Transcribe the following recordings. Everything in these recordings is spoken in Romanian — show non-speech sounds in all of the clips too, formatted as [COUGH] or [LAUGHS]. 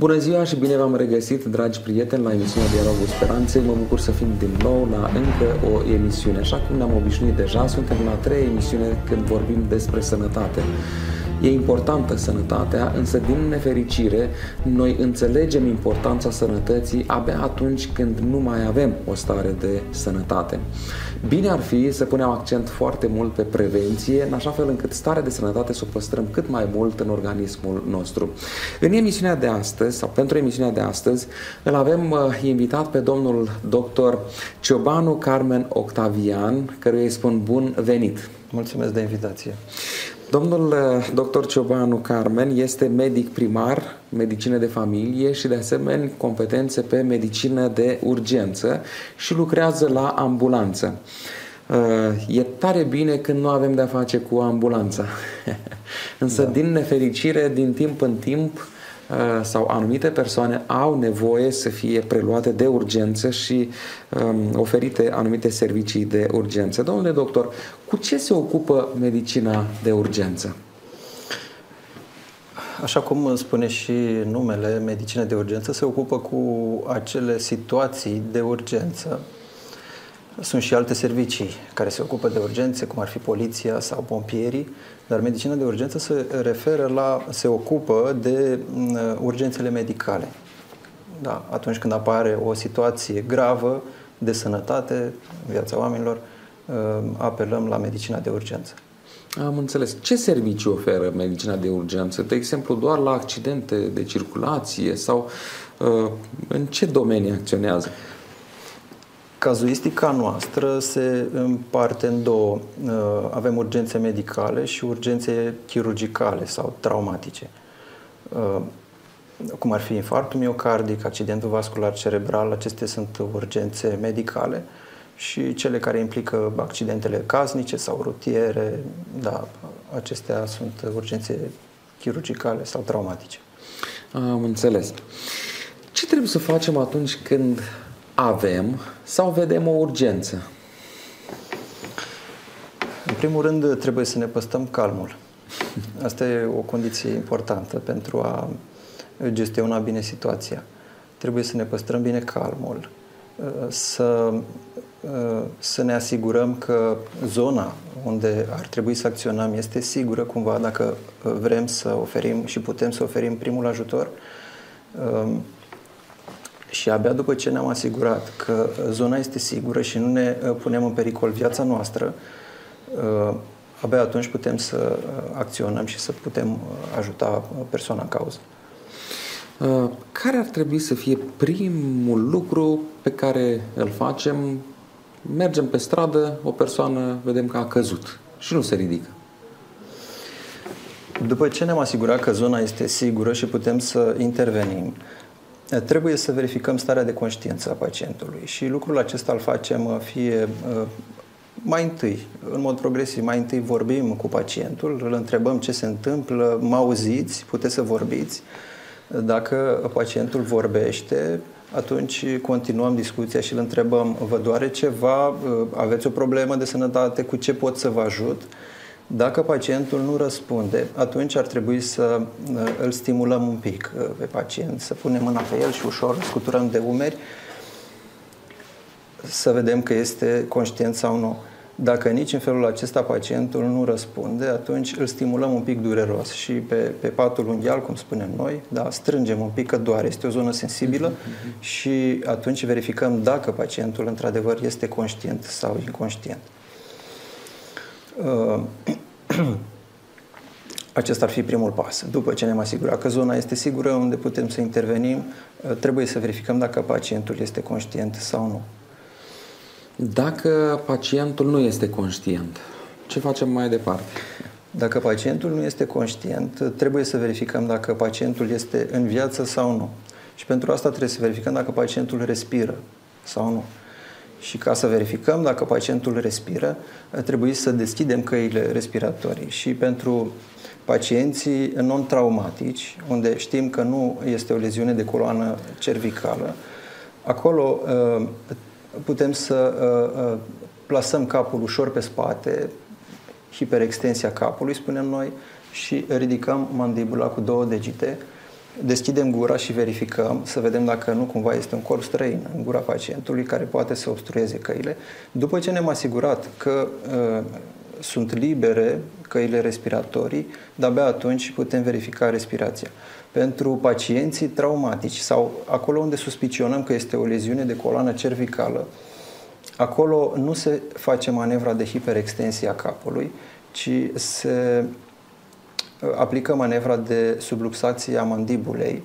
Bună ziua și bine v-am regăsit, dragi prieteni, la emisiunea Dialogul Speranței. Mă bucur să fim din nou la încă o emisiune. Așa cum ne-am obișnuit deja, suntem la trei emisiune când vorbim despre sănătate. E importantă sănătatea, însă din nefericire noi înțelegem importanța sănătății abia atunci când nu mai avem o stare de sănătate. Bine ar fi să punem accent foarte mult pe prevenție, în așa fel încât starea de sănătate să o păstrăm cât mai mult în organismul nostru. În emisiunea de astăzi, sau pentru emisiunea de astăzi, îl avem uh, invitat pe domnul doctor Ciobanu Carmen Octavian, căruia îi spun bun venit. Mulțumesc de invitație. Domnul uh, dr. Ciobanu Carmen este medic primar, medicină de familie și de asemenea competențe pe medicină de urgență și lucrează la ambulanță. Uh, e tare bine când nu avem de-a face cu ambulanța. [LAUGHS] Însă, da. din nefericire, din timp în timp, Uh, sau anumite persoane au nevoie să fie preluate de urgență și um, oferite anumite servicii de urgență. Domnule doctor, cu ce se ocupă medicina de urgență? Așa cum spune și numele, medicina de urgență se ocupă cu acele situații de urgență. Sunt și alte servicii care se ocupă de urgențe, cum ar fi poliția sau pompierii, dar medicina de urgență se referă la, se ocupă de mm, urgențele medicale. Da, atunci când apare o situație gravă de sănătate în viața oamenilor, mm, apelăm la medicina de urgență. Am înțeles. Ce servicii oferă medicina de urgență? De exemplu, doar la accidente de circulație sau uh, în ce domenii acționează? Cazuistica noastră se împarte în două. Uh, avem urgențe medicale și urgențe chirurgicale sau traumatice. Uh, cum ar fi infarctul miocardic, accidentul vascular cerebral, acestea sunt urgențe medicale și cele care implică accidentele casnice sau rutiere, da, acestea sunt urgențe chirurgicale sau traumatice. Am înțeles. Ce trebuie să facem atunci când avem sau vedem o urgență? În primul rând, trebuie să ne păstăm calmul. Asta e o condiție importantă pentru a gestiona bine situația. Trebuie să ne păstrăm bine calmul, să, să ne asigurăm că zona unde ar trebui să acționăm este sigură cumva dacă vrem să oferim și putem să oferim primul ajutor și abia după ce ne-am asigurat că zona este sigură și nu ne uh, punem în pericol viața noastră, uh, abia atunci putem să uh, acționăm și să putem ajuta persoana în cauză. Care ar trebui să fie primul lucru pe care îl facem? Mergem pe stradă, o persoană vedem că a căzut și nu se ridică. După ce ne-am asigurat că zona este sigură și putem să intervenim, Trebuie să verificăm starea de conștiință a pacientului și lucrul acesta îl facem uh, fie uh, mai întâi, în mod progresiv, mai întâi vorbim cu pacientul, îl întrebăm ce se întâmplă, mă auziți, puteți să vorbiți. Dacă pacientul vorbește, atunci continuăm discuția și îl întrebăm, vă doare ceva, uh, aveți o problemă de sănătate, cu ce pot să vă ajut? Dacă pacientul nu răspunde, atunci ar trebui să uh, îl stimulăm un pic uh, pe pacient, să punem mâna pe el și ușor scuturăm de umeri, să vedem că este conștient sau nu. Dacă nici în felul acesta pacientul nu răspunde, atunci îl stimulăm un pic dureros și pe, pe patul unghial, cum spunem noi, da, strângem un pic că doare, este o zonă sensibilă mm-hmm. și atunci verificăm dacă pacientul într-adevăr este conștient sau inconștient. Uh, [CLEARS THROAT] acesta ar fi primul pas. După ce ne-am asigurat că zona este sigură unde putem să intervenim, uh, trebuie să verificăm dacă pacientul este conștient sau nu. Dacă pacientul nu este conștient, ce facem mai departe? Dacă pacientul nu este conștient, trebuie să verificăm dacă pacientul este în viață sau nu. Și pentru asta trebuie să verificăm dacă pacientul respiră sau nu. Și ca să verificăm dacă pacientul respiră, trebuie să deschidem căile respiratorii. Și pentru pacienții non-traumatici, unde știm că nu este o leziune de coloană cervicală, acolo uh, putem să uh, uh, plasăm capul ușor pe spate, hiperextensia capului, spunem noi, și ridicăm mandibula cu două degete deschidem gura și verificăm să vedem dacă nu cumva este un corp străin în gura pacientului care poate să obstrueze căile. După ce ne-am asigurat că uh, sunt libere căile respiratorii, de-abia atunci putem verifica respirația. Pentru pacienții traumatici sau acolo unde suspicionăm că este o leziune de coloană cervicală, acolo nu se face manevra de hiperextensie a capului, ci se aplică manevra de subluxație a mandibulei,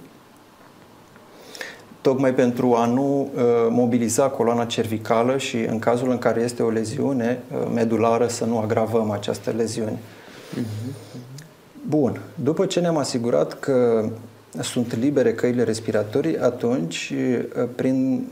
tocmai pentru a nu uh, mobiliza coloana cervicală și în cazul în care este o leziune uh, medulară să nu agravăm această leziune. Uh-huh. Bun. După ce ne-am asigurat că sunt libere căile respiratorii, atunci, uh, prin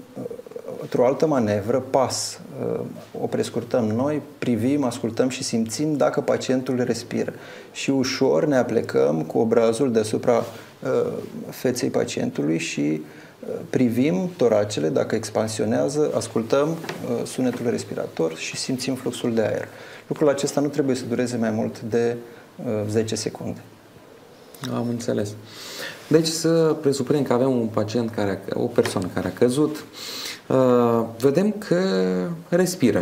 într-o altă manevră, pas, uh, o prescurtăm noi, privim, ascultăm și simțim dacă pacientul respiră. Și ușor ne aplecăm cu obrazul deasupra uh, feței pacientului și uh, privim toracele, dacă expansionează, ascultăm sunetul respirator și simțim fluxul de aer. Lucrul acesta nu trebuie să dureze mai mult de 10 secunde. Am înțeles. Deci să presupunem că avem un pacient care, o persoană care a căzut, Uh, vedem că respiră.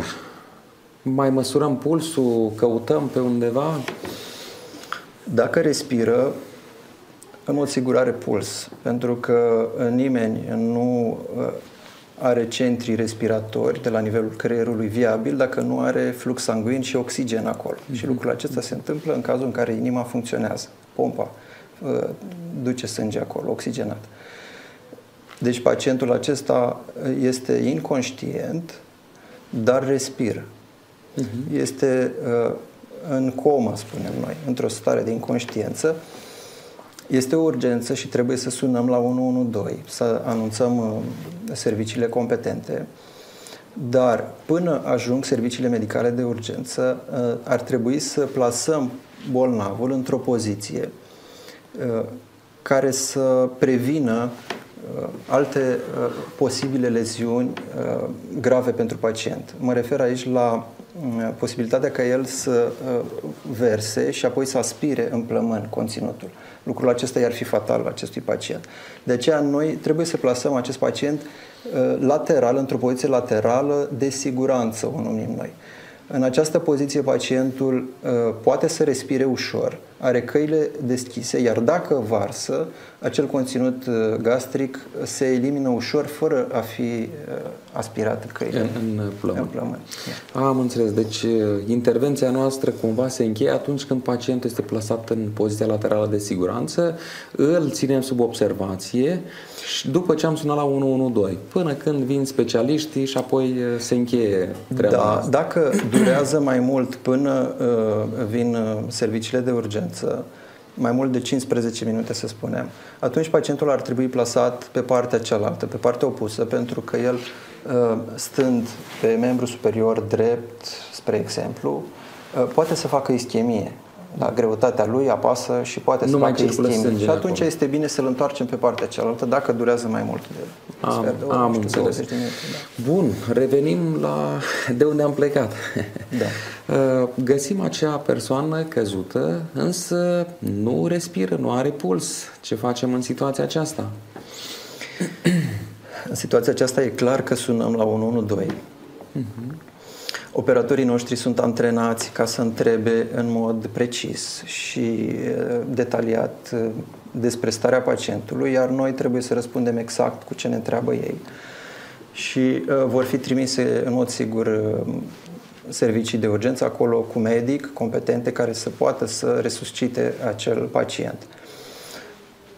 Mai măsurăm pulsul, căutăm pe undeva. Dacă respiră, în mod sigur are puls, pentru că nimeni nu uh, are centri respiratori de la nivelul creierului viabil dacă nu are flux sanguin și oxigen acolo. Mm-hmm. Și lucrul acesta se întâmplă în cazul în care inima funcționează. Pompa uh, duce sânge acolo, oxigenat. Uh, deci pacientul acesta este inconștient, dar respiră. Uh-huh. Este uh, în comă, spunem noi, într-o stare de inconștiență. Este o urgență și trebuie să sunăm la 112, să anunțăm uh, serviciile competente. Dar până ajung serviciile medicale de urgență, uh, ar trebui să plasăm bolnavul într-o poziție uh, care să prevină Uh, alte uh, posibile leziuni uh, grave pentru pacient. Mă refer aici la posibilitatea ca el să verse și apoi să aspire în plămân conținutul. Lucrul acesta i-ar fi fatal acestui pacient. De aceea noi trebuie să plasăm acest pacient lateral, într-o poziție laterală de siguranță, o numim noi. În această poziție pacientul uh, poate să respire ușor, are căile deschise, iar dacă varsă, acel conținut uh, gastric se elimină ușor fără a fi uh, aspirat în căile. În, în plămân. În plămân. Am înțeles. Deci intervenția noastră cumva se încheie atunci când pacientul este plasat în poziția laterală de siguranță, îl ținem sub observație și după ce am sunat la 112, până când vin specialiștii și apoi se încheie treaba da, asta. Dacă durează mai mult până uh, vin uh, serviciile de urgență, mai mult de 15 minute să spunem, atunci pacientul ar trebui plasat pe partea cealaltă, pe partea opusă, pentru că el, uh, stând pe membru superior drept, spre exemplu, uh, poate să facă ischemie la greutatea lui apasă și poate nu să mai facă ischemie. Și atunci acolo. este bine să-l întoarcem pe partea cealaltă dacă durează mai mult de am, de oră, am înțeles. De minute, da. Bun, revenim la de unde am plecat. Da. [LAUGHS] Uh, găsim acea persoană căzută, însă nu respiră, nu are puls. Ce facem în situația aceasta? În situația aceasta e clar că sunăm la 112. Uh-huh. Operatorii noștri sunt antrenați ca să întrebe în mod precis și detaliat despre starea pacientului, iar noi trebuie să răspundem exact cu ce ne întreabă ei. Și uh, vor fi trimise în mod sigur uh, servicii de urgență acolo cu medic competente care să poată să resuscite acel pacient.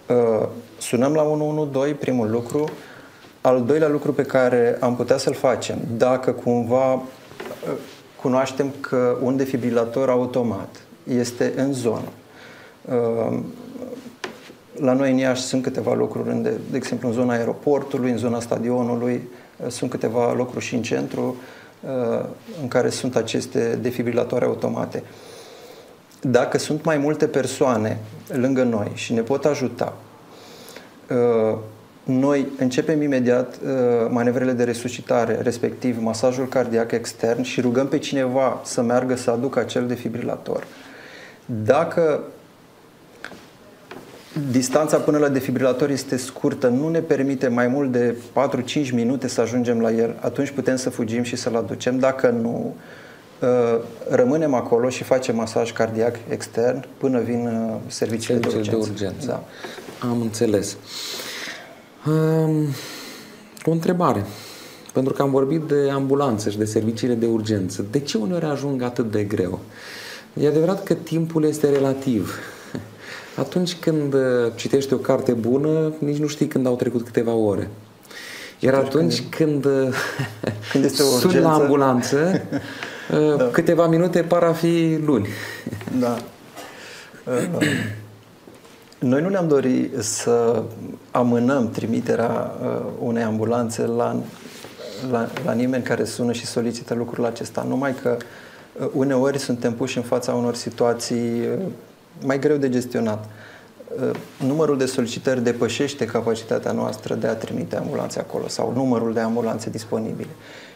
Uh, sunăm la 112, primul lucru. Al doilea lucru pe care am putea să-l facem, dacă cumva cunoaștem că un defibrilator automat este în zonă. Ehm, la noi în Iași sunt câteva locuri, unde, de exemplu în zona aeroportului, în zona stadionului, eh, sunt câteva locuri și în centru eh, în care sunt aceste defibrilatoare automate. Dacă sunt mai multe persoane lângă noi și ne pot ajuta, eh, noi începem imediat uh, manevrele de resuscitare, respectiv masajul cardiac extern și rugăm pe cineva să meargă să aducă acel defibrilator. Dacă distanța până la defibrilator este scurtă, nu ne permite mai mult de 4-5 minute să ajungem la el, atunci putem să fugim și să-l aducem. Dacă nu, uh, rămânem acolo și facem masaj cardiac extern până vin uh, serviciile de urgență. De urgență. Da. Am înțeles. Um, o întrebare. Pentru că am vorbit de ambulanțe și de serviciile de urgență. De ce uneori ajung atât de greu? E adevărat că timpul este relativ. [LAUGHS] Atunci când uh, citești o carte bună, nici nu știi când au trecut câteva ore. Iar atunci când, uh, [LAUGHS] când este o [LAUGHS] suni la ambulanță, uh, da. câteva minute par a fi luni. Da. [CLEARS THROAT] Noi nu ne-am dorit să amânăm trimiterea unei ambulanțe la, la, la nimeni care sună și solicită lucrul acesta, numai că uneori suntem puși în fața unor situații mai greu de gestionat. Uh, numărul de solicitări depășește capacitatea noastră de a trimite ambulanțe acolo sau numărul de ambulanțe disponibile.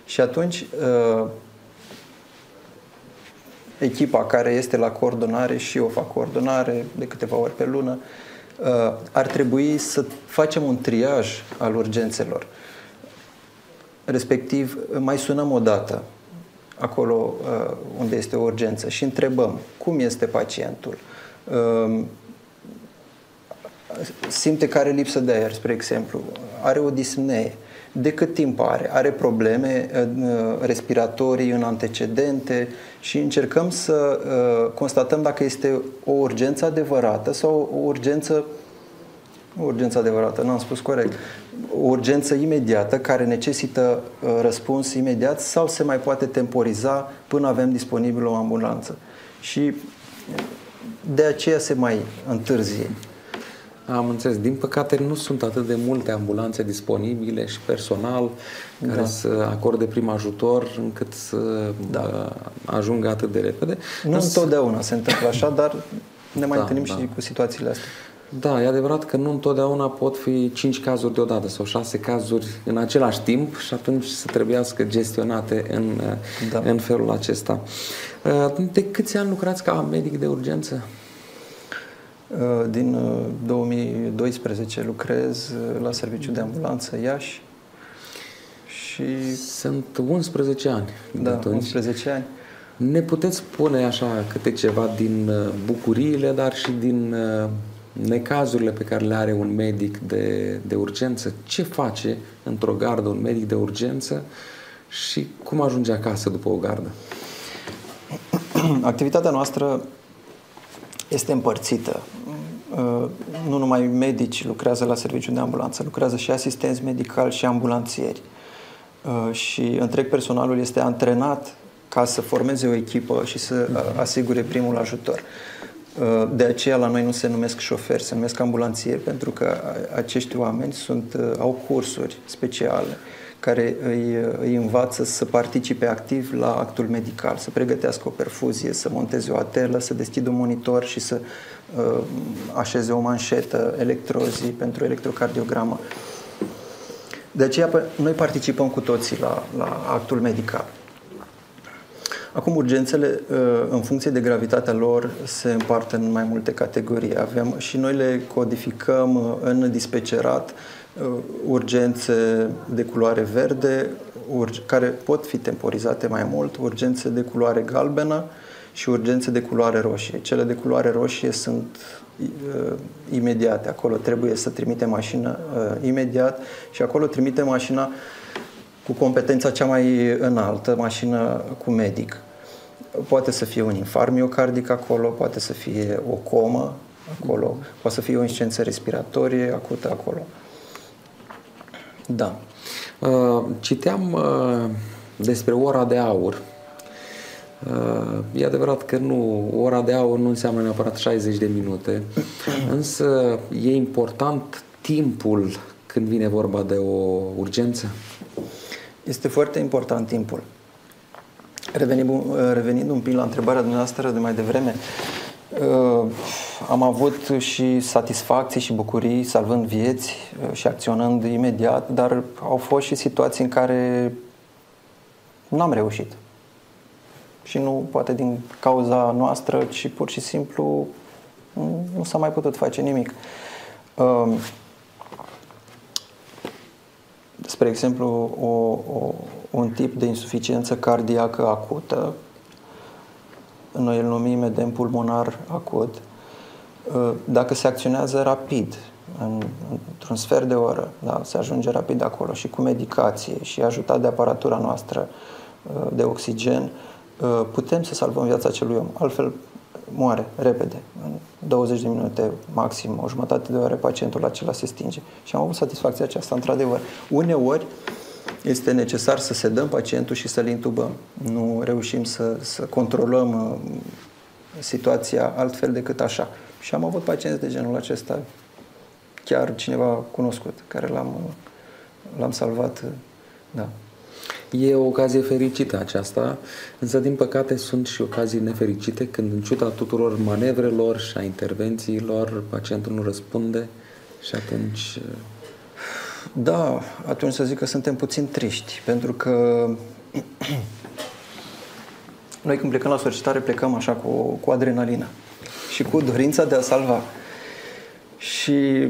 Și atunci uh, echipa care este la coordonare și eu fac coordonare de câteva ori pe lună, uh, ar trebui să facem un triaj al urgențelor. Respectiv, mai sunăm o dată acolo unde este o urgență și întrebăm cum este pacientul, Ehm, simte că are lipsă de aer, spre exemplu, are o disnee, de cât timp are, are probleme respiratorii în antecedente și încercăm să uh, constatăm dacă este o urgență adevărată sau o urgență o urgență adevărată, nu am spus corect, o urgență imediată care necesită uh, răspuns imediat sau se mai poate temporiza până avem disponibil o ambulanță. Și de aceea se mai întârzie. Am înțeles. Din păcate nu sunt atât de multe ambulanțe disponibile și personal care da. să acorde prim ajutor încât să da. Uh, ajungă atât de repede. Nu Însă... întotdeauna se întâmplă așa, dar ne mai da, întâlnim da. și cu situațiile astea. Da, e adevărat că nu întotdeauna pot fi cinci cazuri deodată sau șase cazuri în același timp și atunci să trebuiască gestionate în, da. în felul acesta. Uh, de câți ani lucrați ca medic de urgență? Uh, din 2012 uh, lucrez la serviciu de ambulanță Iași și... Sunt 11 ani. Da, atunci. 11 ani. Ne puteți spune așa câte ceva din bucuriile, dar și din necazurile pe care le are un medic de, de urgență? Ce face într-o gardă un medic de urgență și cum ajunge acasă după o gardă? [CLEARS THROAT] Activitatea noastră este împărțită. Uh, nu numai medici lucrează la serviciul de ambulanță, lucrează și asistenți medicali și ambulanțieri. Uh, și întreg personalul este antrenat ca să formeze o echipă și să uh, asigure primul ajutor. De aceea la noi nu se numesc șoferi, se numesc ambulanțieri, pentru că acești oameni sunt, au cursuri speciale care îi, îi învață să participe activ la actul medical, să pregătească o perfuzie, să monteze o atelă, să deschidă un monitor și să uh, așeze o manșetă, electrozii pentru electrocardiogramă. De aceea noi participăm cu toții la, la actul medical. Acum, urgențele, uh, în funcție de gravitatea lor, se împart în mai multe categorii. Avem și noi le codificăm uh, în dispecerat Uh, urgențe de culoare verde, care pot fi temporizate mai mult, urgențe de culoare galbenă și urgențe de culoare roșie. Cele de culoare roșie sunt uh, imediate. Acolo trebuie să trimite mașină uh, imediat și acolo trimite mașina cu competența cea mai înaltă, mașină cu medic. Poate să fie un infarct miocardic acolo, poate să fie o comă acolo, poate să fie o insuficiență respiratorie acută acolo. Da. Uh, citeam uh, despre ora de aur. Uh, e adevărat că nu, ora de aur nu înseamnă neapărat 60 de minute, [CLEARS THROAT] însă e important timpul când vine vorba de o urgență? Este foarte important timpul. Revenind, revenind un pic la întrebarea dumneavoastră de mai devreme, Uh, am avut și satisfacții și bucurii salvând vieți uh, și acționând imediat, dar au fost și situații în care n-am reușit. Și nu poate din cauza noastră, ci pur și simplu nu s-a mai putut face nimic. Um, spre exemplu, o, o, un tip de insuficiență cardiacă acută, noi îl numim edem pulmonar acut, uh, dacă se acționează rapid, în, într-un sfert de oră, da, se ajunge rapid acolo și cu medicație și ajutat de aparatura noastră uh, de oxigen, uh, putem să salvăm viața acelui om. Altfel, moare repede. În 20 de minute, maxim, o jumătate de oră, pacientul acela se stinge. Și am avut satisfacția aceasta, într-adevăr. Uneori este necesar să sedăm pacientul și să-l intubăm. Nu reușim să, să controlăm uh, situația altfel decât așa. Și am avut pacienți de genul acesta, chiar cineva cunoscut, care l-am, l-am salvat. Da. E o ocazie fericită aceasta, însă din păcate sunt și ocazii nefericite când în ciuda tuturor manevrelor și a intervențiilor pacientul nu răspunde și atunci... Da, atunci să zic că suntem puțin triști, pentru că [CLEARS THROAT] noi când plecăm la solicitare plecăm așa cu, cu adrenalină și cu dorința de a salva. Și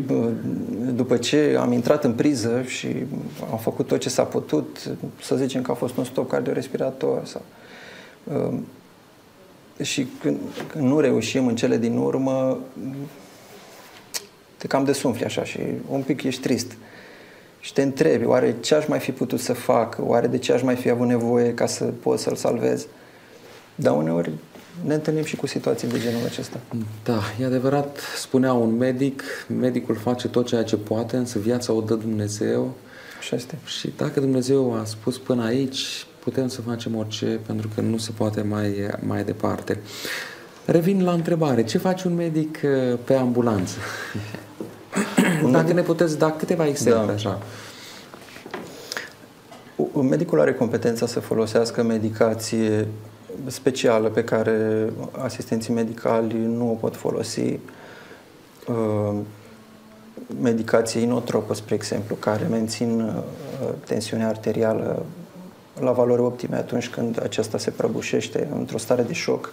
după ce am intrat în priză și am făcut tot ce s-a putut, să zicem că a fost un stop cardiorespirator sau, um, și când, când nu reușim în cele din urmă, te cam desumfli așa și un pic ești trist. Și te întrebi, oare ce aș mai fi putut să fac? Oare de ce aș mai fi avut nevoie ca să pot să-l salvez? Dar uneori ne întâlnim și cu situații de genul acesta. Da, e adevărat, spunea un medic, medicul face tot ceea ce poate, însă viața o dă Dumnezeu. Așa este. Și dacă Dumnezeu a spus până aici, putem să facem orice, pentru că nu se poate mai, mai departe. Revin la întrebare. Ce face un medic uh, pe ambulanță? [LAUGHS] Dacă ne puteți da câteva exemple da. așa. Medicul are competența să folosească medicație specială pe care asistenții medicali nu o pot folosi. Uh, medicație inotropă, spre exemplu, care mențin uh, tensiunea arterială la valori optime atunci când aceasta se prăbușește într-o stare de șoc.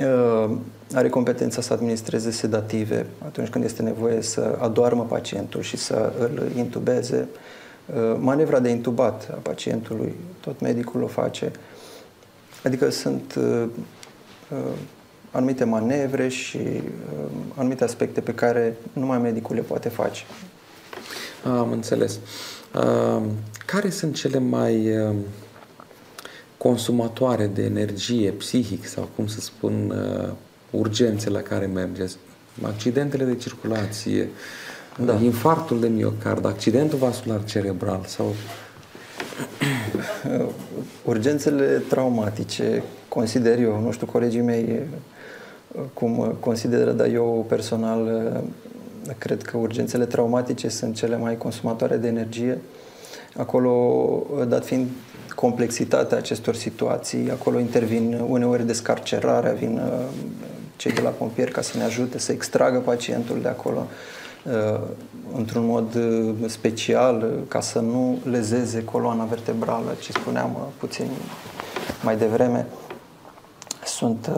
Uh, are competența să administreze sedative atunci când este nevoie să adoarmă pacientul și să îl intubeze. Manevra de intubat a pacientului, tot medicul o face. Adică sunt uh, uh, anumite manevre și uh, anumite aspecte pe care numai medicul le poate face. Am înțeles. Uh, care sunt cele mai uh, consumatoare de energie psihic sau cum să spun uh, urgențe la care mergeți? Accidentele de circulație, da. infarctul de miocard, accidentul vascular cerebral sau [COUGHS] Urgențele traumatice, consider eu, nu știu colegii mei cum consideră, dar eu personal cred că urgențele traumatice sunt cele mai consumatoare de energie. Acolo, dat fiind complexitatea acestor situații, acolo intervin uneori descarcerarea, vin cei de la pompieri ca să ne ajute să extragă pacientul de acolo. Uh, într-un mod uh, special uh, ca să nu lezeze coloana vertebrală, ce spuneam puțin mai devreme. Sunt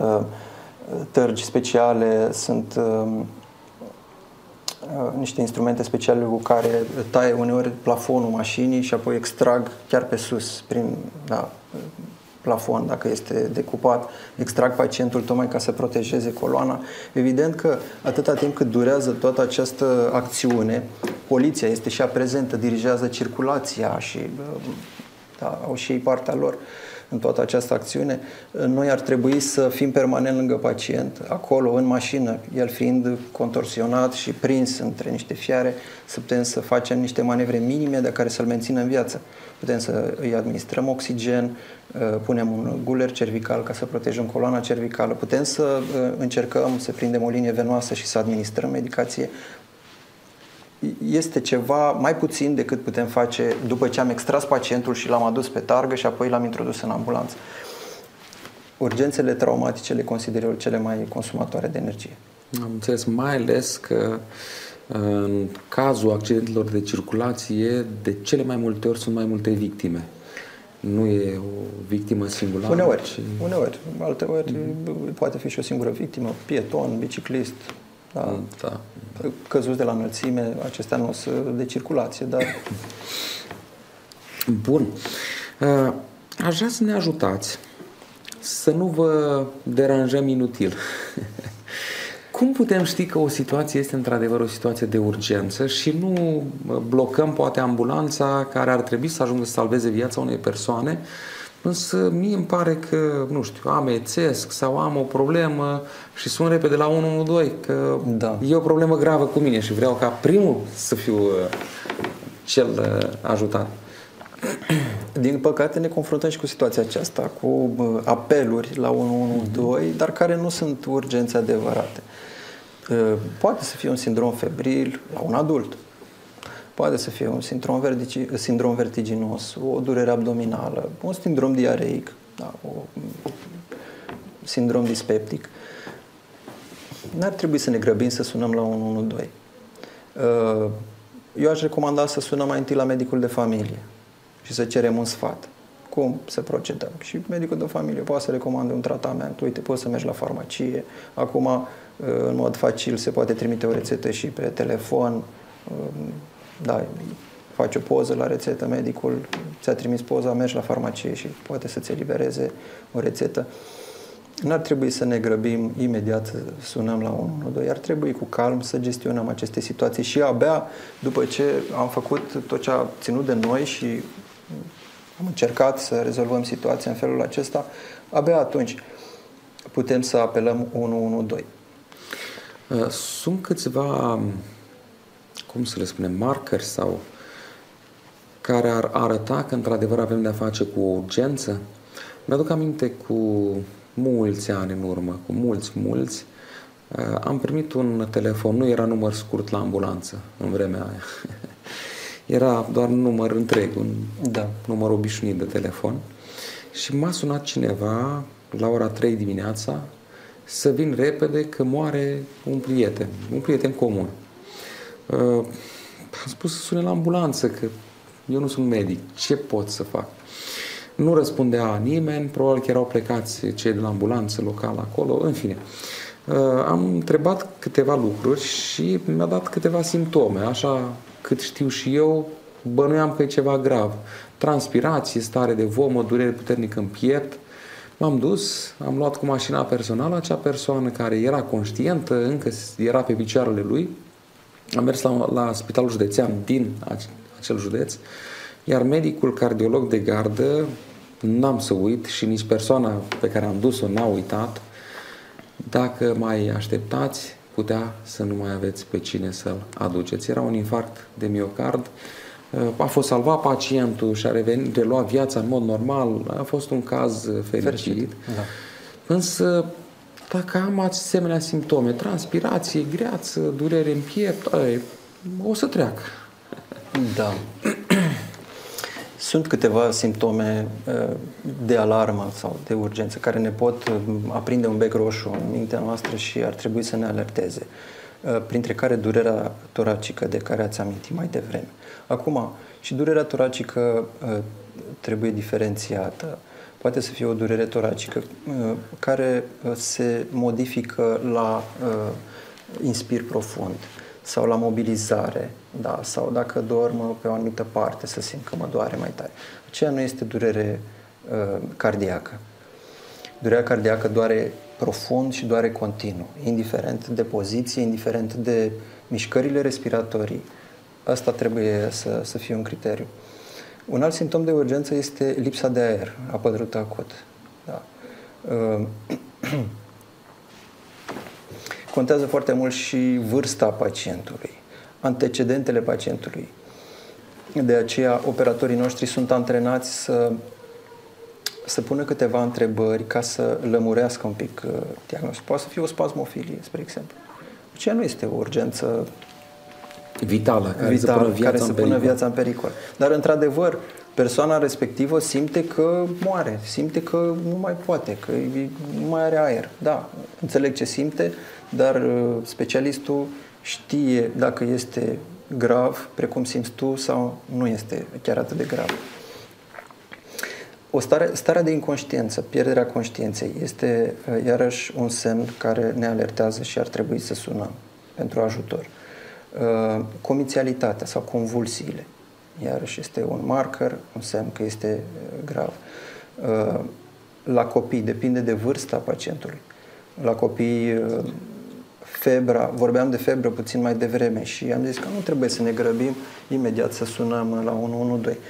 tărgi speciale, sunt niște instrumente speciale cu care taie uneori plafonul mașinii și apoi extrag chiar pe sus, prin da, plafon, dacă este decupat, extrag pacientul tocmai ca să protejeze coloana. Evident că atâta timp cât durează toată această acțiune, poliția este și a prezentă, dirigează circulația și da, au și ei partea lor în toată această acțiune, noi ar trebui să fim permanent lângă pacient, acolo, în mașină, el fiind contorsionat și prins între niște fiare, să putem să facem niște manevre minime de care să-l mențină în viață. Putem să îi administrăm oxigen, uh, punem un guler cervical ca să protejăm coloana cervicală, putem să uh, încercăm să prindem o linie venoasă și să administrăm medicație este ceva mai puțin decât putem face după ce am extras pacientul și l-am adus pe targă și apoi l-am introdus în ambulanță. Urgențele traumatice le consider eu cele mai consumatoare de energie. Am înțeles, mai ales că în cazul accidentelor de circulație, de cele mai multe ori sunt mai multe victime. Nu e o victimă singulară. Uneori, ci... uneori. Alte ori mm-hmm. poate fi și o singură victimă, pieton, biciclist, Da? da. Căzuți de la înălțime, acestea nu sunt de circulație, dar... Bun. Uh, aș vrea să ne ajutați să nu vă deranjăm inutil. [LAUGHS] Cum putem ști că o situație este într-adevăr o situație de urgență și nu blocăm poate ambulanța care ar trebui să ajungă să salveze viața unei persoane Însă mie îmi pare că, nu știu, amețesc sau am o problemă și sun repede la 112 că da. e o problemă gravă cu mine și vreau ca primul să fiu uh, cel uh, ajutat. [CLEARS THROAT] Din păcate ne confruntăm și cu situația aceasta, cu uh, apeluri la 112, mm-hmm. dar care nu sunt urgențe adevărate. Poate să fie un sindrom febril la un adult, Poate să fie un sindrom, vertigi, sindrom vertiginos, o durere abdominală, un sindrom diareic, da, o, sindrom dispeptic. N-ar trebui să ne grăbim să sunăm la 112. Uh, eu aș recomanda să sunăm mai întâi la medicul de familie și să cerem un sfat. Cum să procedăm? Și medicul de familie poate să recomande un tratament. Uite, poți să mergi la farmacie. Acum, uh, în mod facil, se poate trimite o rețetă și pe telefon uh, da, faci o poză la rețetă, medicul ți-a trimis poza, mergi la farmacie și poate să-ți elibereze o rețetă. N-ar trebui să ne grăbim imediat să sunăm la 112, ar trebui cu calm să gestionăm aceste situații și abia după ce am făcut tot ce a ținut de noi și am încercat să rezolvăm situația în felul acesta, abia atunci putem să apelăm 112. Sunt câțiva cum să le spunem, markeri sau care ar arăta că într-adevăr avem de-a face cu o urgență. Mi-aduc aminte cu mulți ani în urmă, cu mulți, mulți, uh, am primit un telefon, nu era număr scurt la ambulanță în vremea aia. [LAUGHS] era doar un număr întreg, un da. număr obișnuit de telefon. Și m-a sunat cineva la ora 3 dimineața să vin repede că moare un prieten, un prieten comun. Uh, am spus să sune la ambulanță, că eu nu sunt medic. Ce pot să fac? Nu răspundea nimeni, probabil că erau plecați cei de la ambulanță locală acolo, în fine. Uh, am întrebat câteva lucruri și mi-a dat câteva simptome, așa cât știu și eu, bănuiam că e ceva grav. Transpirație, stare de vomă, durere puternică în piept. M-am dus, am luat cu mașina personală acea persoană care era conștientă, încă era pe picioarele lui, am mers la, la spitalul județean din acel județ, iar medicul cardiolog de gardă, n-am să uit și nici persoana pe care am dus-o n-a uitat, dacă mai așteptați, putea să nu mai aveți pe cine să-l aduceți. Era un infarct de miocard, a fost salvat pacientul și a revenit, relua viața în mod normal, a fost un caz fericit. fericit. Da. Însă dacă am asemenea simptome, transpirație, greață, durere în piept, ai, o să treacă. Da. Sunt câteva simptome uh, de alarmă sau de urgență care ne pot uh, aprinde un bec roșu în mintea noastră și ar trebui să ne alerteze. Uh, printre care durerea toracică de care ați amintit mai devreme. Acum, și durerea toracică trebuie diferențiată poate să fie o durere toracică uh, care uh, se modifică la uh, inspir profund sau la mobilizare, da, sau dacă dorm pe o anumită parte să simt că mă doare mai tare. Aceea nu este durere uh, cardiacă. Durerea cardiacă doare profund și doare continuu, indiferent de poziție, indiferent de mișcările respiratorii. Asta trebuie să, să fie un criteriu. Un alt simptom de urgență este lipsa de aer, apă acut. Da. Ehm, [CLEARS THROAT] contează foarte mult și vârsta pacientului, antecedentele pacientului. De aceea, operatorii noștri sunt antrenați să, să pună câteva întrebări ca să lămurească un pic uh, diagnosticul. Poate să fie o spasmofilie, spre exemplu. Aceea nu este o urgență vitală, care vital, să pună viața, care în, să pună viața în pericol. Dar, într-adevăr, persoana respectivă simte că moare, simte că nu mai poate, că nu mai are aer. Da, înțeleg ce simte, dar uh, specialistul știe dacă este grav, precum simți tu, sau nu este chiar atât de grav. O stare, starea de inconștiență, pierderea conștiinței, este uh, iarăși un semn care ne alertează și ar trebui să sunăm. pentru ajutor. Uh, comițialitatea sau convulsiile, iarăși este un marker, un semn că este uh, grav. Uh, la copii, depinde de vârsta pacientului. La copii, febra, vorbeam de febră puțin mai devreme și am zis că nu trebuie să ne grăbim imediat să sunăm la 112.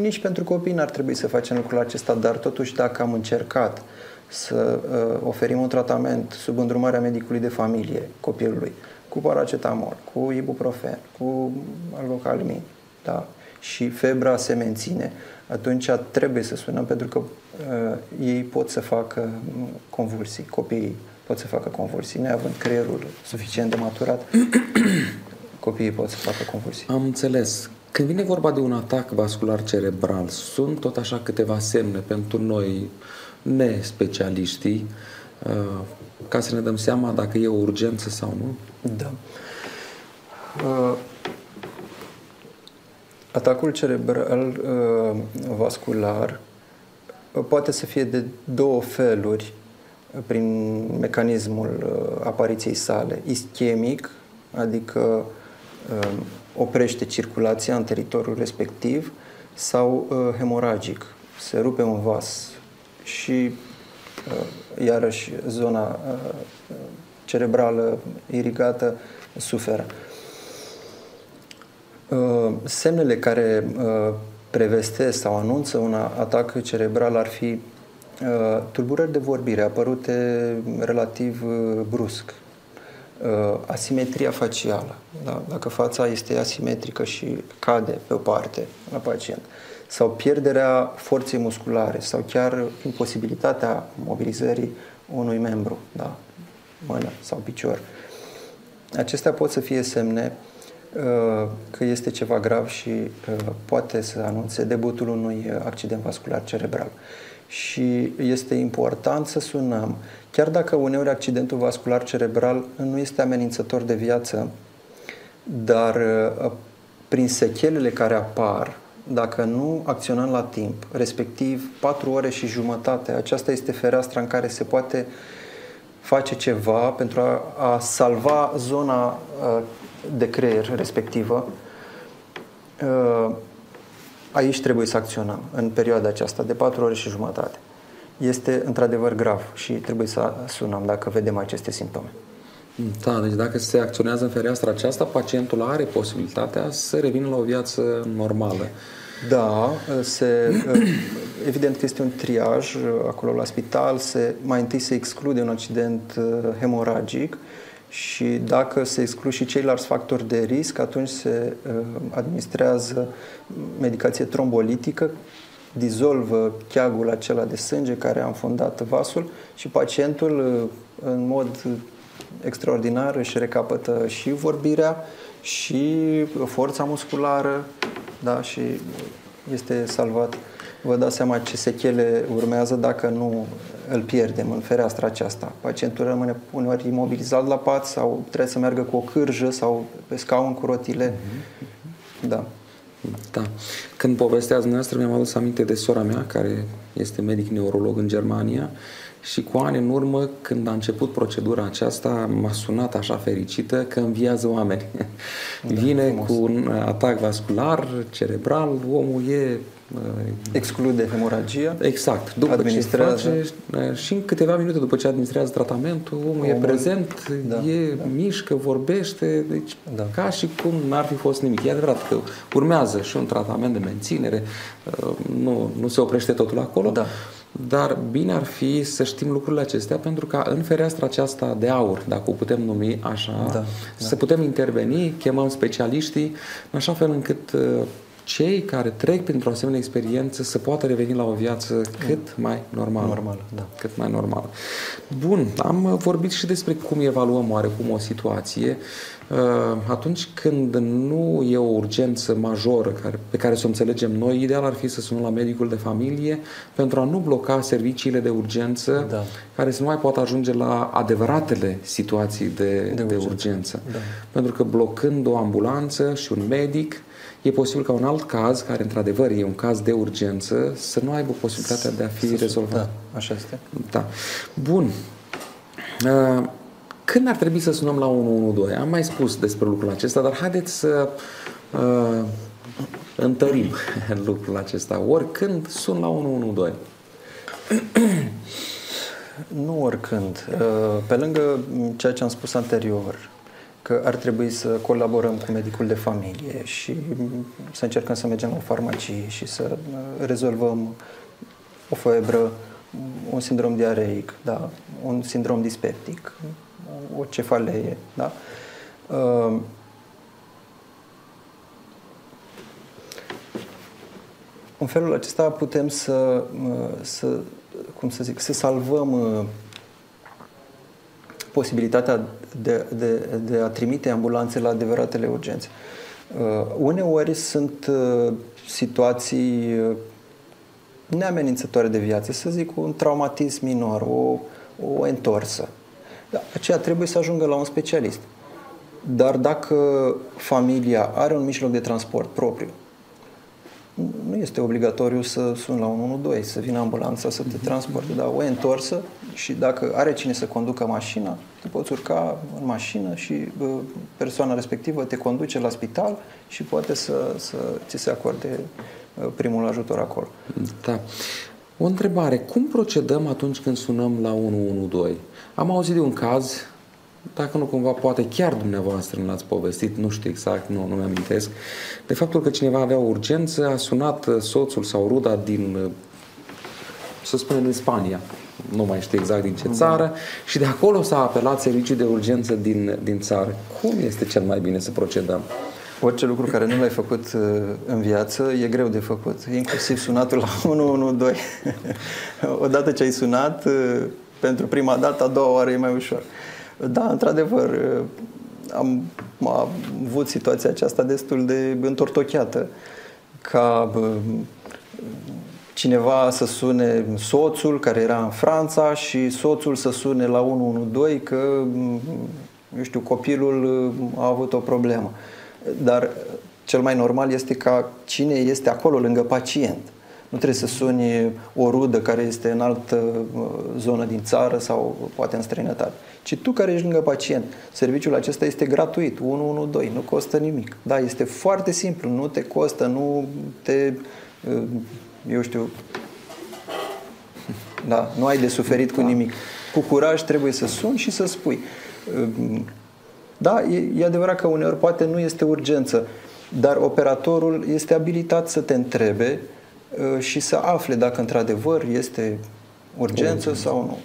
Nici pentru copii n-ar trebui să facem lucrul acesta, dar totuși dacă am încercat să uh, oferim un tratament sub îndrumarea medicului de familie copilului, cu paracetamol, cu ibuprofen, cu algocalmin, da? și febra se menține, atunci trebuie să sunăm pentru că uh, ei pot să facă convulsii, copiii pot să facă convulsii, neavând creierul suficient de maturat, [COUGHS] copiii pot să facă convulsii. Am înțeles. Când vine vorba de un atac vascular cerebral, sunt tot așa câteva semne pentru noi, nespecialiștii, uh, ca să ne dăm seama dacă e o urgență sau nu? Da. Uh, atacul cerebral uh, vascular poate să fie de două feluri prin mecanismul apariției sale. Ischemic, adică oprește circulația în teritoriul respectiv, sau hemoragic, se rupe un vas și iarăși zona cerebrală irigată suferă. Semnele care prevestesc sau anunță un atac cerebral ar fi tulburări de vorbire apărute relativ brusc, asimetria facială, da? dacă fața este asimetrică și cade pe o parte la pacient, sau pierderea forței musculare, sau chiar imposibilitatea mobilizării unui membru, da? mână sau picior. Acestea pot să fie semne uh, că este ceva grav și uh, poate să anunțe debutul unui accident vascular cerebral. Și este important să sunăm, chiar dacă uneori accidentul vascular cerebral nu este amenințător de viață, dar uh, prin sechelele care apar, dacă nu acționăm la timp, respectiv 4 ore și jumătate, aceasta este fereastra în care se poate face ceva pentru a, a salva zona uh, de creier respectivă, uh, aici trebuie să acționăm în perioada aceasta de 4 ore și jumătate. Este într-adevăr grav și trebuie să sunăm dacă vedem aceste simptome. Da, deci dacă se acționează în fereastra aceasta, pacientul are posibilitatea să revină la o viață normală. Da, se, [CLEARS THROAT] evident că este un triaj acolo la spital, se, mai întâi se exclude un accident uh, hemoragic și dacă se exclud și ceilalți factori de risc, atunci se uh, administrează medicație trombolitică, dizolvă cheagul acela de sânge care a înfundat vasul și pacientul uh, în mod extraordinar își recapătă și vorbirea și forța musculară da, și este salvat. Vă dați seama ce sechele urmează dacă nu îl pierdem în fereastra aceasta. Pacientul rămâne uneori imobilizat la pat sau trebuie să meargă cu o cârjă sau pe scaun cu rotile. Mm-hmm. Da. Da. Când povestea dumneavoastră, mi-am adus aminte de sora mea, care este medic neurolog în Germania și cu ani în urmă, când a început procedura aceasta, m-a sunat așa fericită că înviază oameni. Da, [LAUGHS] Vine frumos. cu un atac vascular, cerebral, omul e exclude hemoragia. Exact. După administrează. ce face, și în câteva minute după ce administrează tratamentul, omul, omul e prezent, da, e da. mișcă, vorbește, deci da. ca și cum n-ar fi fost nimic. E adevărat că urmează și un tratament de menținere, nu, nu se oprește totul acolo, da. Dar bine ar fi să știm lucrurile acestea pentru ca în fereastra aceasta de aur, dacă o putem numi așa, da, să da. putem interveni, chemăm specialiștii, în așa fel încât uh, cei care trec printr-o asemenea experiență să poată reveni la o viață cât mai normală. Normală, da. Cât mai normală. Bun, am vorbit și despre cum evaluăm oarecum o situație. Uh, atunci când nu e o urgență majoră care, pe care să o înțelegem noi, ideal ar fi să sunăm la medicul de familie pentru a nu bloca serviciile de urgență da. care să nu mai poată ajunge la adevăratele situații de, de, de urgență. urgență. Da. Pentru că blocând o ambulanță și un medic, e posibil ca un alt caz, care într-adevăr e un caz de urgență, să nu aibă posibilitatea de a fi rezolvat. Da, așa este. Da. Bun. Uh, când ar trebui să sunăm la 112? Am mai spus despre lucrul acesta, dar haideți să uh, întărim [LAUGHS] lucrul acesta. Oricând sun la 112. [CLEARS THROAT] Nu oricând. Uh, pe lângă ceea ce am spus anterior, că ar trebui să colaborăm cu medicul de familie și să încercăm să mergem la o farmacie și să uh, rezolvăm o febră, un sindrom diareic, da, un sindrom dispeptic, o cefalee, da? Uh, în felul acesta putem să, să cum să zic, să salvăm uh, posibilitatea de, de, de a trimite ambulanțe la adevăratele urgențe. Uh, uneori sunt uh, situații neamenințătoare de viață, să zic un traumatism minor, o, o întorsă. Da, aceea trebuie să ajungă la un specialist. Dar dacă familia are un mijloc de transport propriu, nu este obligatoriu să suni la 112, să vină ambulanța să te transporte, dar o întorsă și dacă are cine să conducă mașina, te poți urca în mașină și persoana respectivă te conduce la spital și poate să, să ți se acorde primul ajutor acolo. Da. O întrebare. Cum procedăm atunci când sunăm la 112? Am auzit de un caz dacă nu cumva poate chiar dumneavoastră nu l-ați povestit, nu știu exact, nu, nu mi-amintesc, de faptul că cineva avea o urgență, a sunat uh, soțul sau ruda din, uh, să spunem, din Spania, nu mai știu exact din ce țară, și de acolo s-a apelat serviciul de urgență din, din țară. Cum este cel mai bine să procedăm? Orice lucru care nu l-ai făcut uh, în viață e greu de făcut, inclusiv sunatul la [LAUGHS] 112. [LAUGHS] Odată ce ai sunat, pentru prima dată, a doua oară e mai ușor. Da, într-adevăr, am, am avut situația aceasta destul de întortocheată ca cineva să sune soțul care era în Franța și soțul să sune la 112 că, eu știu, copilul a avut o problemă. Dar cel mai normal este ca cine este acolo lângă pacient. Nu trebuie să suni o rudă care este în altă zonă din țară sau poate în străinătate ci tu care ești lângă pacient. Serviciul acesta este gratuit, 112, nu costă nimic. Da, este foarte simplu, nu te costă, nu te, uh, eu știu, [LAUGHS] da, nu ai de suferit cu nimic. Cu curaj trebuie să suni și să spui. Uh, da, e, e adevărat că uneori poate nu este urgență, dar operatorul este abilitat să te întrebe uh, și să afle dacă într-adevăr este urgență sau nu.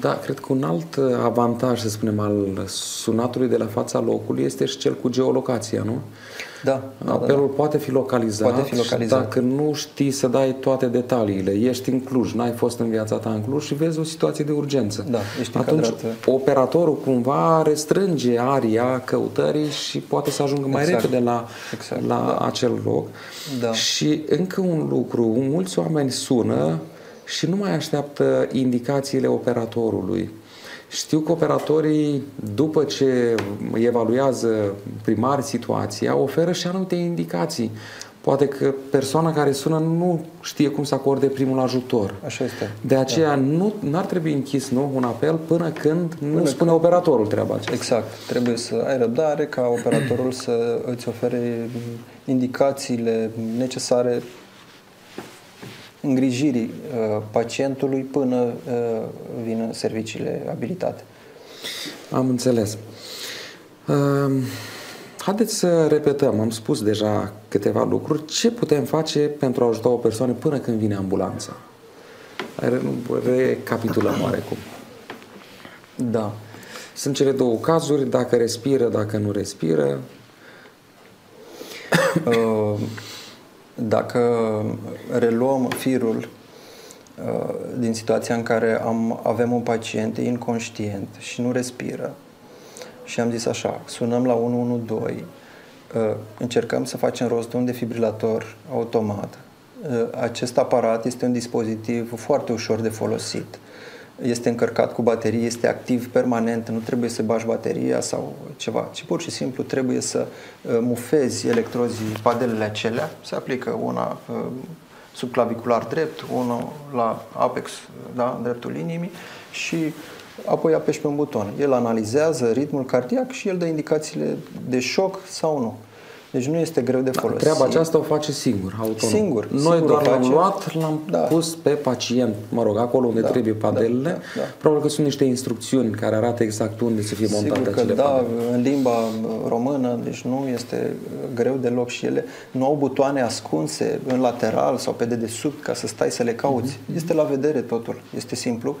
Da, cred că un alt uh, avantaj, să spunem, al sunatului de la fața locului este și cel cu geolocația, nu? Da. da Apelul da, da. poate fi localizat. Poate fi localizat. dacă nu știi să dai toate detaliile, ești în Cluj, n-ai fost în viața ta în Cluj și vezi o situație de urgență. Da, ești Atunci încadrat. operatorul cumva restrânge aria căutării și poate să ajungă mai exact. repede la, exact. la da. acel loc. Da. Și încă un lucru, mulți oameni sună și nu mai așteaptă indicațiile operatorului. Știu că operatorii, după ce evaluează primar situația, oferă și anumite indicații. Poate că persoana care sună nu știe cum să acorde primul ajutor. Așa este. De aceea da. nu ar trebui închis nu, un apel până când până nu spune când... operatorul treaba aceasta. Exact. Trebuie să ai răbdare ca operatorul să îți ofere indicațiile necesare îngrijirii uh, pacientului până uh, vin serviciile abilitate. Am înțeles. Uh, haideți să repetăm, am spus deja câteva lucruri. Ce putem face pentru a ajuta o persoană până când vine ambulanța? Recapitulăm oarecum. Da. Sunt cele două cazuri, dacă respiră, dacă nu respiră. Uh, dacă reluăm firul uh, din situația în care am, avem un pacient inconștient și nu respiră și am zis așa, sunăm la 112, uh, încercăm să facem rost de un defibrilator automat. Uh, acest aparat este un dispozitiv foarte ușor de folosit este încărcat cu baterie, este activ permanent, nu trebuie să bagi bateria sau ceva, ci pur și simplu trebuie să uh, mufezi electrozii, padelele acelea, se aplică una uh, subclavicular drept, una la apex, da, în dreptul inimii și apoi apeși pe un buton. El analizează ritmul cardiac și el dă indicațiile de șoc sau nu. Deci nu este greu de folosit. Treaba aceasta o face singur, autonom. Singur. Noi singur doar o l-am face. luat, l-am Da. pus pe pacient, mă rog, acolo unde Da, trebuie padelele. da, da. Probabil că sunt niște instrucțiuni care arată exact unde să fie montate Sigur că acele da, padele. în limba română, deci nu este greu deloc și ele nu au butoane ascunse în lateral sau pe dedesubt ca să stai să le cauți. Este la vedere totul, este simplu.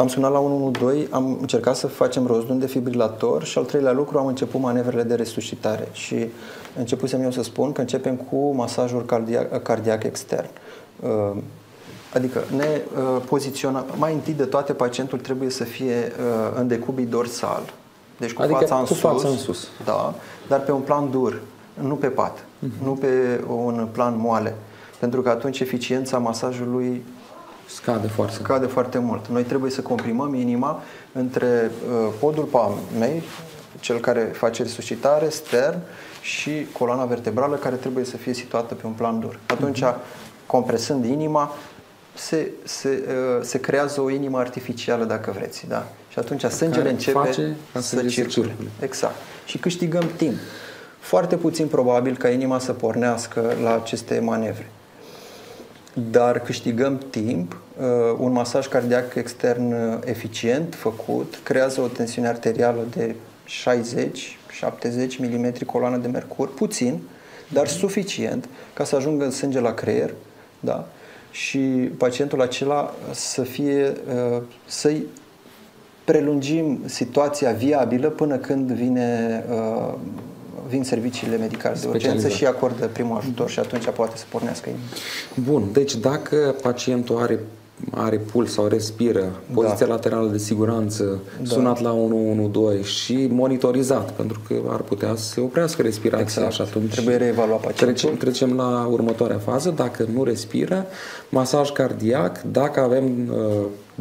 Am sunat la 112, am încercat să facem rost de un defibrilator și al treilea lucru am început manevrele de resuscitare și începusem eu să spun că începem cu masajul cardiac, cardiac extern. Uh, Adică ne uh, poziționăm, mai întâi de toate pacientul trebuie să fie uh, în decubii dorsal, deci cu Adică fața în cu sus, fața în sus. Da, dar pe un plan dur, nu pe pat, Mhm. nu pe un plan moale, pentru că atunci eficiența masajului Scade foarte. scade foarte mult. Noi trebuie să comprimăm inima între uh, podul palmei, cel care face resuscitare, stern, și coloana vertebrală, care trebuie să fie situată pe un plan dur. Atunci, compresând inima, se, se, uh, se creează o inimă artificială, dacă vreți. Da? Și atunci sângele Care începe face ca să sângele să circule. circule. Exact. Și câștigăm timp. Foarte puțin probabil ca inima să pornească la aceste manevre dar câștigăm timp. Uh, Un masaj cardiac extern uh, eficient, făcut, creează o tensiune arterială de 60-70 mm coloană de mercur, puțin, dar suficient ca să ajungă în sânge la creier, da? și pacientul acela să fie, uh, să-i prelungim situația viabilă până când vine, uh, vin serviciile medicale de urgență Specializate. și acordă primul ajutor și atunci poate să pornească inima. Bun, deci dacă pacientul are are puls sau respiră, poziția laterală de siguranță, Da. sunat la 112 și monitorizat, pentru că ar putea să se oprească respirația Exact. și atunci Trebuie reevalua pacientul. Trecem, trecem la următoarea fază. Dacă nu respiră, masaj cardiac, dacă avem uh,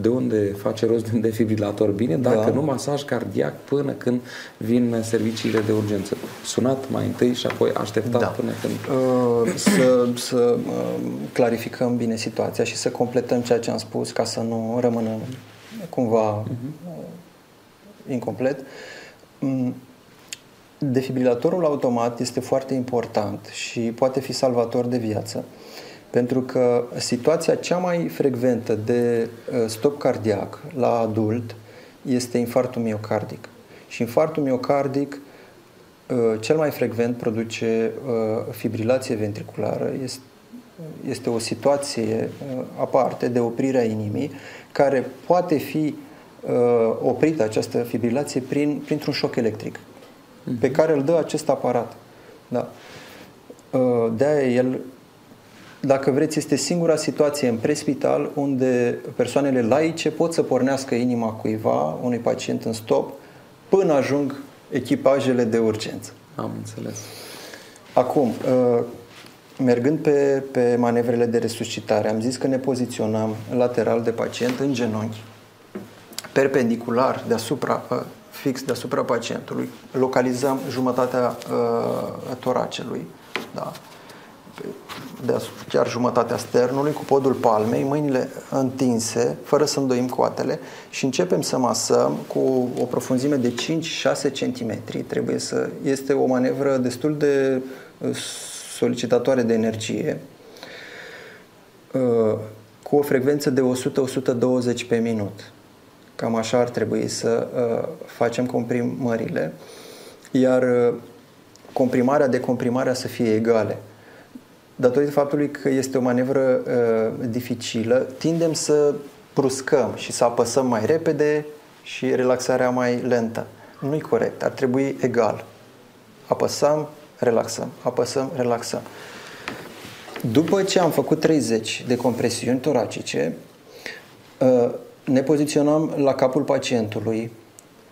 de unde face rost de un defibrilator bine, dacă Da. nu, masaj cardiac până când vin serviciile de urgență. Sunat mai întâi și apoi așteptat Da. până când... Uh, să, să uh, clarificăm bine situația și să completăm ceea ce am spus ca să nu rămână cumva uh, incomplet. Mm, Defibrilatorul automat este foarte important și poate fi salvator de viață pentru că situația cea mai frecventă de uh, stop cardiac la adult este infarctul miocardic. Și infarctul miocardic uh, cel mai frecvent produce uh, fibrilație ventriculară. Este, este o situație uh, aparte de oprirea inimii care poate fi uh, oprită această fibrilație prin, printr-un șoc electric pe care îl dă acest aparat. Da. Uh, De-aia el, dacă vreți, este singura situație în prespital unde persoanele laice pot să pornească inima cuiva, unui pacient în stop, până ajung echipajele de urgență. Am înțeles. Acum, uh, mergând pe, pe manevrele de resuscitare, am zis că ne poziționăm lateral de pacient în genunchi, perpendicular deasupra, uh, fix deasupra pacientului, localizăm jumătatea uh, toracelui, da? Pe- deasupra, chiar jumătatea sternului, cu podul palmei, mâinile întinse, fără să îndoim coatele și începem să masăm cu o profunzime de 5-6 cm. Trebuie să... Este o manevră destul de uh, solicitatoare de energie, uh, cu o frecvență de 100-120 pe minut. Cam așa ar trebui să uh, facem comprimările, iar uh, comprimarea de comprimarea să fie egale. Datorită faptului că este o manevră uh, dificilă, tindem să bruscăm și să apăsăm mai repede și relaxarea mai lentă. Nu-i corect, ar trebui egal. Apăsăm, relaxăm, apăsăm, relaxăm. După ce am făcut 30 de compresiuni toracice, uh, ne poziționăm la capul pacientului,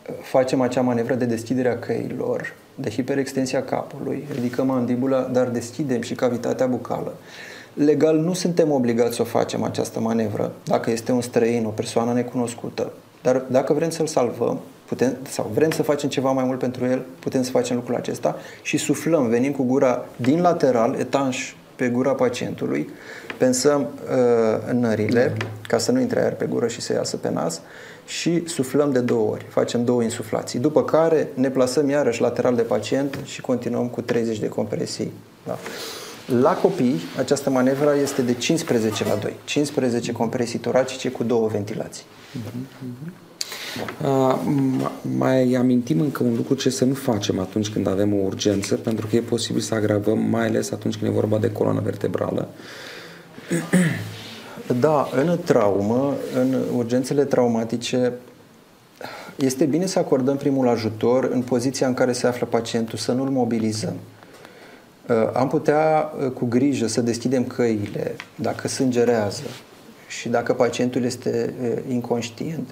uh, facem acea manevră de deschidere a căilor, de hiperextensia capului, ridicăm mandibula, dar deschidem și cavitatea bucală. Legal nu suntem obligați să o facem această manevră, dacă este un străin, o persoană necunoscută. Dar dacă vrem să-l salvăm, putem, sau vrem să facem ceva mai mult pentru el, putem să facem lucrul acesta și suflăm, venim cu gura din lateral, etanș pe gura pacientului, pensăm uh, nările, ca să nu intre aer pe gură și să iasă pe nas, și suflăm de două ori, facem două insuflații. După care ne plasăm iarăși lateral de pacient și continuăm cu 30 de compresii. Da. La copii, această manevră este de 15 la 2. 15 compresii toracice cu două ventilații. Uh, mai amintim încă un lucru ce să nu facem atunci când avem o urgență, pentru că e posibil să agravăm, mai ales atunci când e vorba de coloană vertebrală. [CLEARS THROAT] Da, în traumă, în urgențele traumatice, este bine să acordăm primul ajutor în poziția în care se află pacientul, să nu-l mobilizăm. Uh, am putea uh, cu grijă să deschidem căile dacă sângerează și dacă pacientul este uh, inconștient,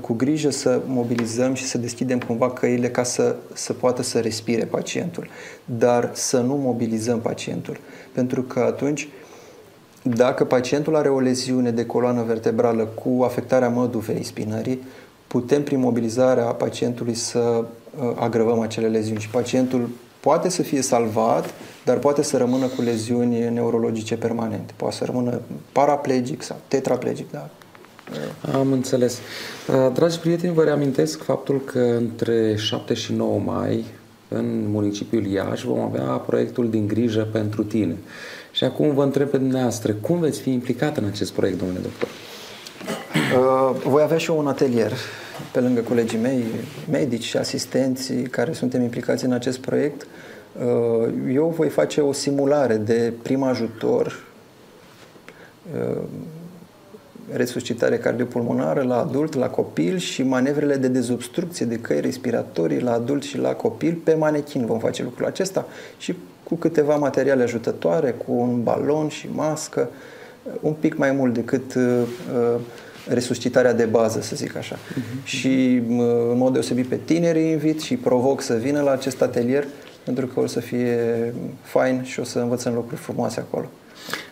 cu grijă să mobilizăm și să deschidem cumva căile ca să, să poată să respire pacientul, dar să nu mobilizăm pacientul, pentru că atunci dacă pacientul are o leziune de coloană vertebrală cu afectarea măduvei spinării, putem prin mobilizarea pacientului să agravăm acele leziuni și pacientul poate să fie salvat, dar poate să rămână cu leziuni neurologice permanente. Poate să rămână paraplegic sau tetraplegic, da. Am înțeles. Uh, dragi prieteni, vă reamintesc faptul că între 7 și 9 mai în municipiul Iași vom avea proiectul din grijă pentru tine. Și acum vă întreb pe dumneavoastră, cum veți fi implicat în acest proiect, domnule doctor? Uh, voi avea și eu un atelier pe lângă colegii mei, medici și asistenții care suntem implicați în acest proiect. Uh, eu voi face o simulare de prim ajutor uh, resuscitare cardiopulmonară la adult, la copil și manevrele de dezobstrucție de căi respiratorii la adult și la copil pe manechin vom face lucrul acesta și cu câteva materiale ajutătoare, cu un balon și mască, un pic mai mult decât uh, uh resuscitarea de bază, să zic așa. Uh-huh. Și uh, în mod deosebit pe tineri invit și provoc să vină la acest atelier pentru că o să fie fain și o să învățăm lucruri frumoase acolo.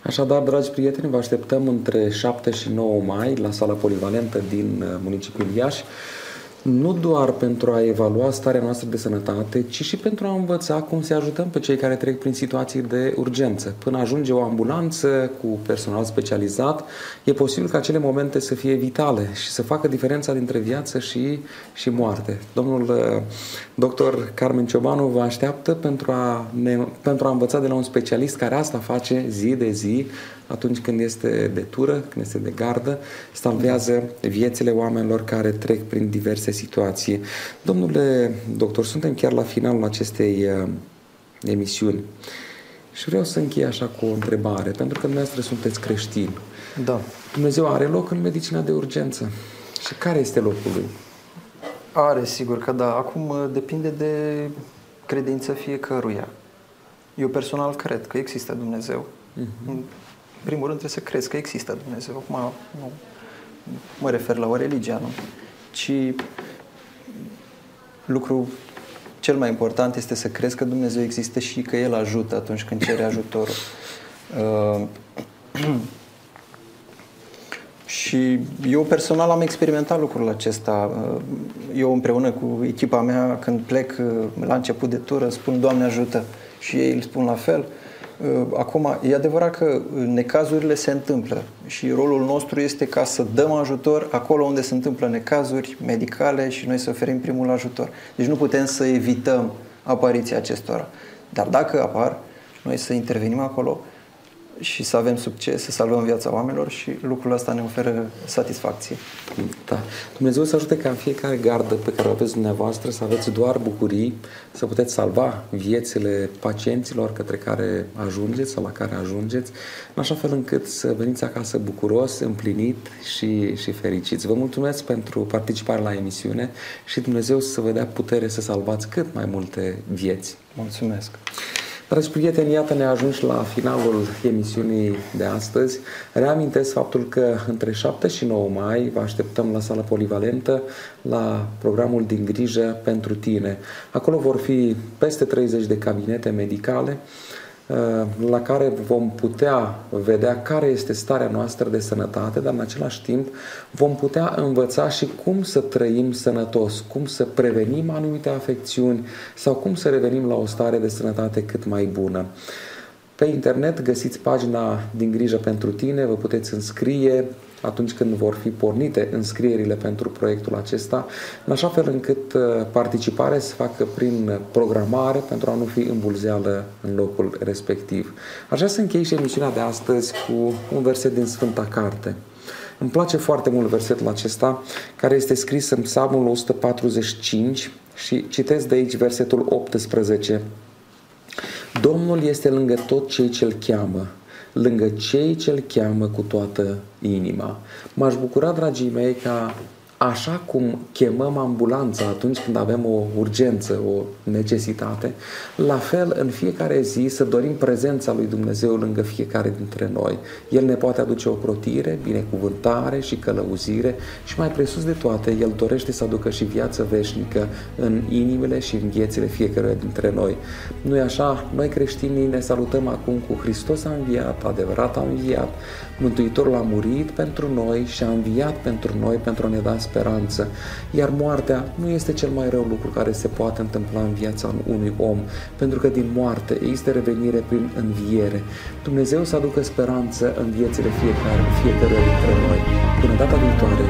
Așadar, dragi prieteni, vă așteptăm între 7 și 9 mai la sala polivalentă din uh, municipiul Iași nu doar pentru a evalua starea noastră de sănătate, ci și pentru a învăța cum să ajutăm pe cei care trec prin situații de urgență. Până ajunge o ambulanță cu personal specializat, e posibil ca acele momente să fie vitale și să facă diferența dintre viață și, și moarte. Domnul uh, doctor Carmen Ciobanu vă așteaptă pentru a, ne, pentru a învăța de la un specialist care asta face zi de zi, atunci când este de tură, când este de gardă, salvează viețile oamenilor care trec prin diverse situații. Domnule doctor, suntem chiar la finalul acestei uh, emisiuni și vreau să închei așa cu o întrebare, pentru că dumneavoastră sunteți creștini. Da. Dumnezeu are loc în medicina de urgență. Și care este locul lui? Are, sigur că da. Acum uh, depinde de credința fiecăruia. Eu personal cred că există Dumnezeu. Uh-huh primul rând trebuie să crezi că există Dumnezeu. Acum nu mă refer la o religie, nu? Ci lucru cel mai important este să crezi că Dumnezeu există și că El ajută atunci când cere ajutorul. Uh, [CLEARS THROAT] și eu personal am experimentat lucrul acesta. Uh, eu împreună cu echipa mea, când plec uh, la început de tură, spun Doamne ajută și ei îl spun la fel. Uh, Uh, acum, e adevărat că necazurile se întâmplă și rolul nostru este ca să dăm ajutor acolo unde se întâmplă necazuri medicale și noi să oferim primul ajutor. Deci nu putem să evităm apariția acestora. Dar dacă apar, noi să intervenim acolo și să avem succes, să salvăm viața oamenilor și lucrul ăsta ne oferă satisfacție. Da. Dumnezeu să ajute ca în fiecare gardă pe care o aveți dumneavoastră să aveți doar bucurii, să puteți salva viețile pacienților către care ajungeți sau la care ajungeți, în așa fel încât să veniți acasă bucuros, împlinit și, și fericiți. Vă mulțumesc pentru participarea la emisiune și Dumnezeu să vă dea putere să salvați cât mai multe vieți. Mulțumesc! Dragi prieteni, iată ne ajungi la finalul emisiunii de astăzi. Reamintesc faptul că între 7 și 9 mai vă așteptăm la sala polivalentă la programul din grijă pentru tine. Acolo vor fi peste 30 de cabinete medicale Uh, la care vom putea vedea care este starea noastră de sănătate, dar în același timp vom putea învăța și cum să trăim sănătos, cum să prevenim anumite afecțiuni sau cum să revenim la o stare de sănătate cât mai bună. Pe internet găsiți pagina din grijă pentru tine, vă puteți înscrie atunci când vor fi pornite înscrierile pentru proiectul acesta, în așa fel încât uh, participarea să facă prin programare pentru a nu fi îmbulzeală în locul respectiv. Aș vrea să închei și emisiunea de astăzi cu un verset din Sfânta Carte. Îmi place foarte mult versetul acesta, care este scris în Psalmul 145 și citesc de aici versetul 18. Domnul este lângă tot cei ce-L cheamă, lângă cei ce-L cheamă cu toată inima. M-aș bucura, dragii mei, ca Așa cum chemăm ambulanța atunci când avem o urgență, o necesitate, la fel în fiecare zi să dorim prezența lui Dumnezeu lângă fiecare dintre noi. El ne poate aduce o crotire, binecuvântare și călăuzire și mai presus de toate, El dorește să aducă și viață veșnică în inimile și în viețile fiecare dintre noi. nu e așa? Noi creștinii ne salutăm acum cu Hristos a înviat, adevărat a înviat, Mântuitorul a murit pentru noi și a înviat pentru noi pentru a ne da speranță. Iar moartea nu este cel mai rău lucru care se poate întâmpla în viața unui om, pentru că din moarte există revenire prin înviere. Dumnezeu să aducă speranță în viețile fiecare, fiecare dintre noi. Până data viitoare,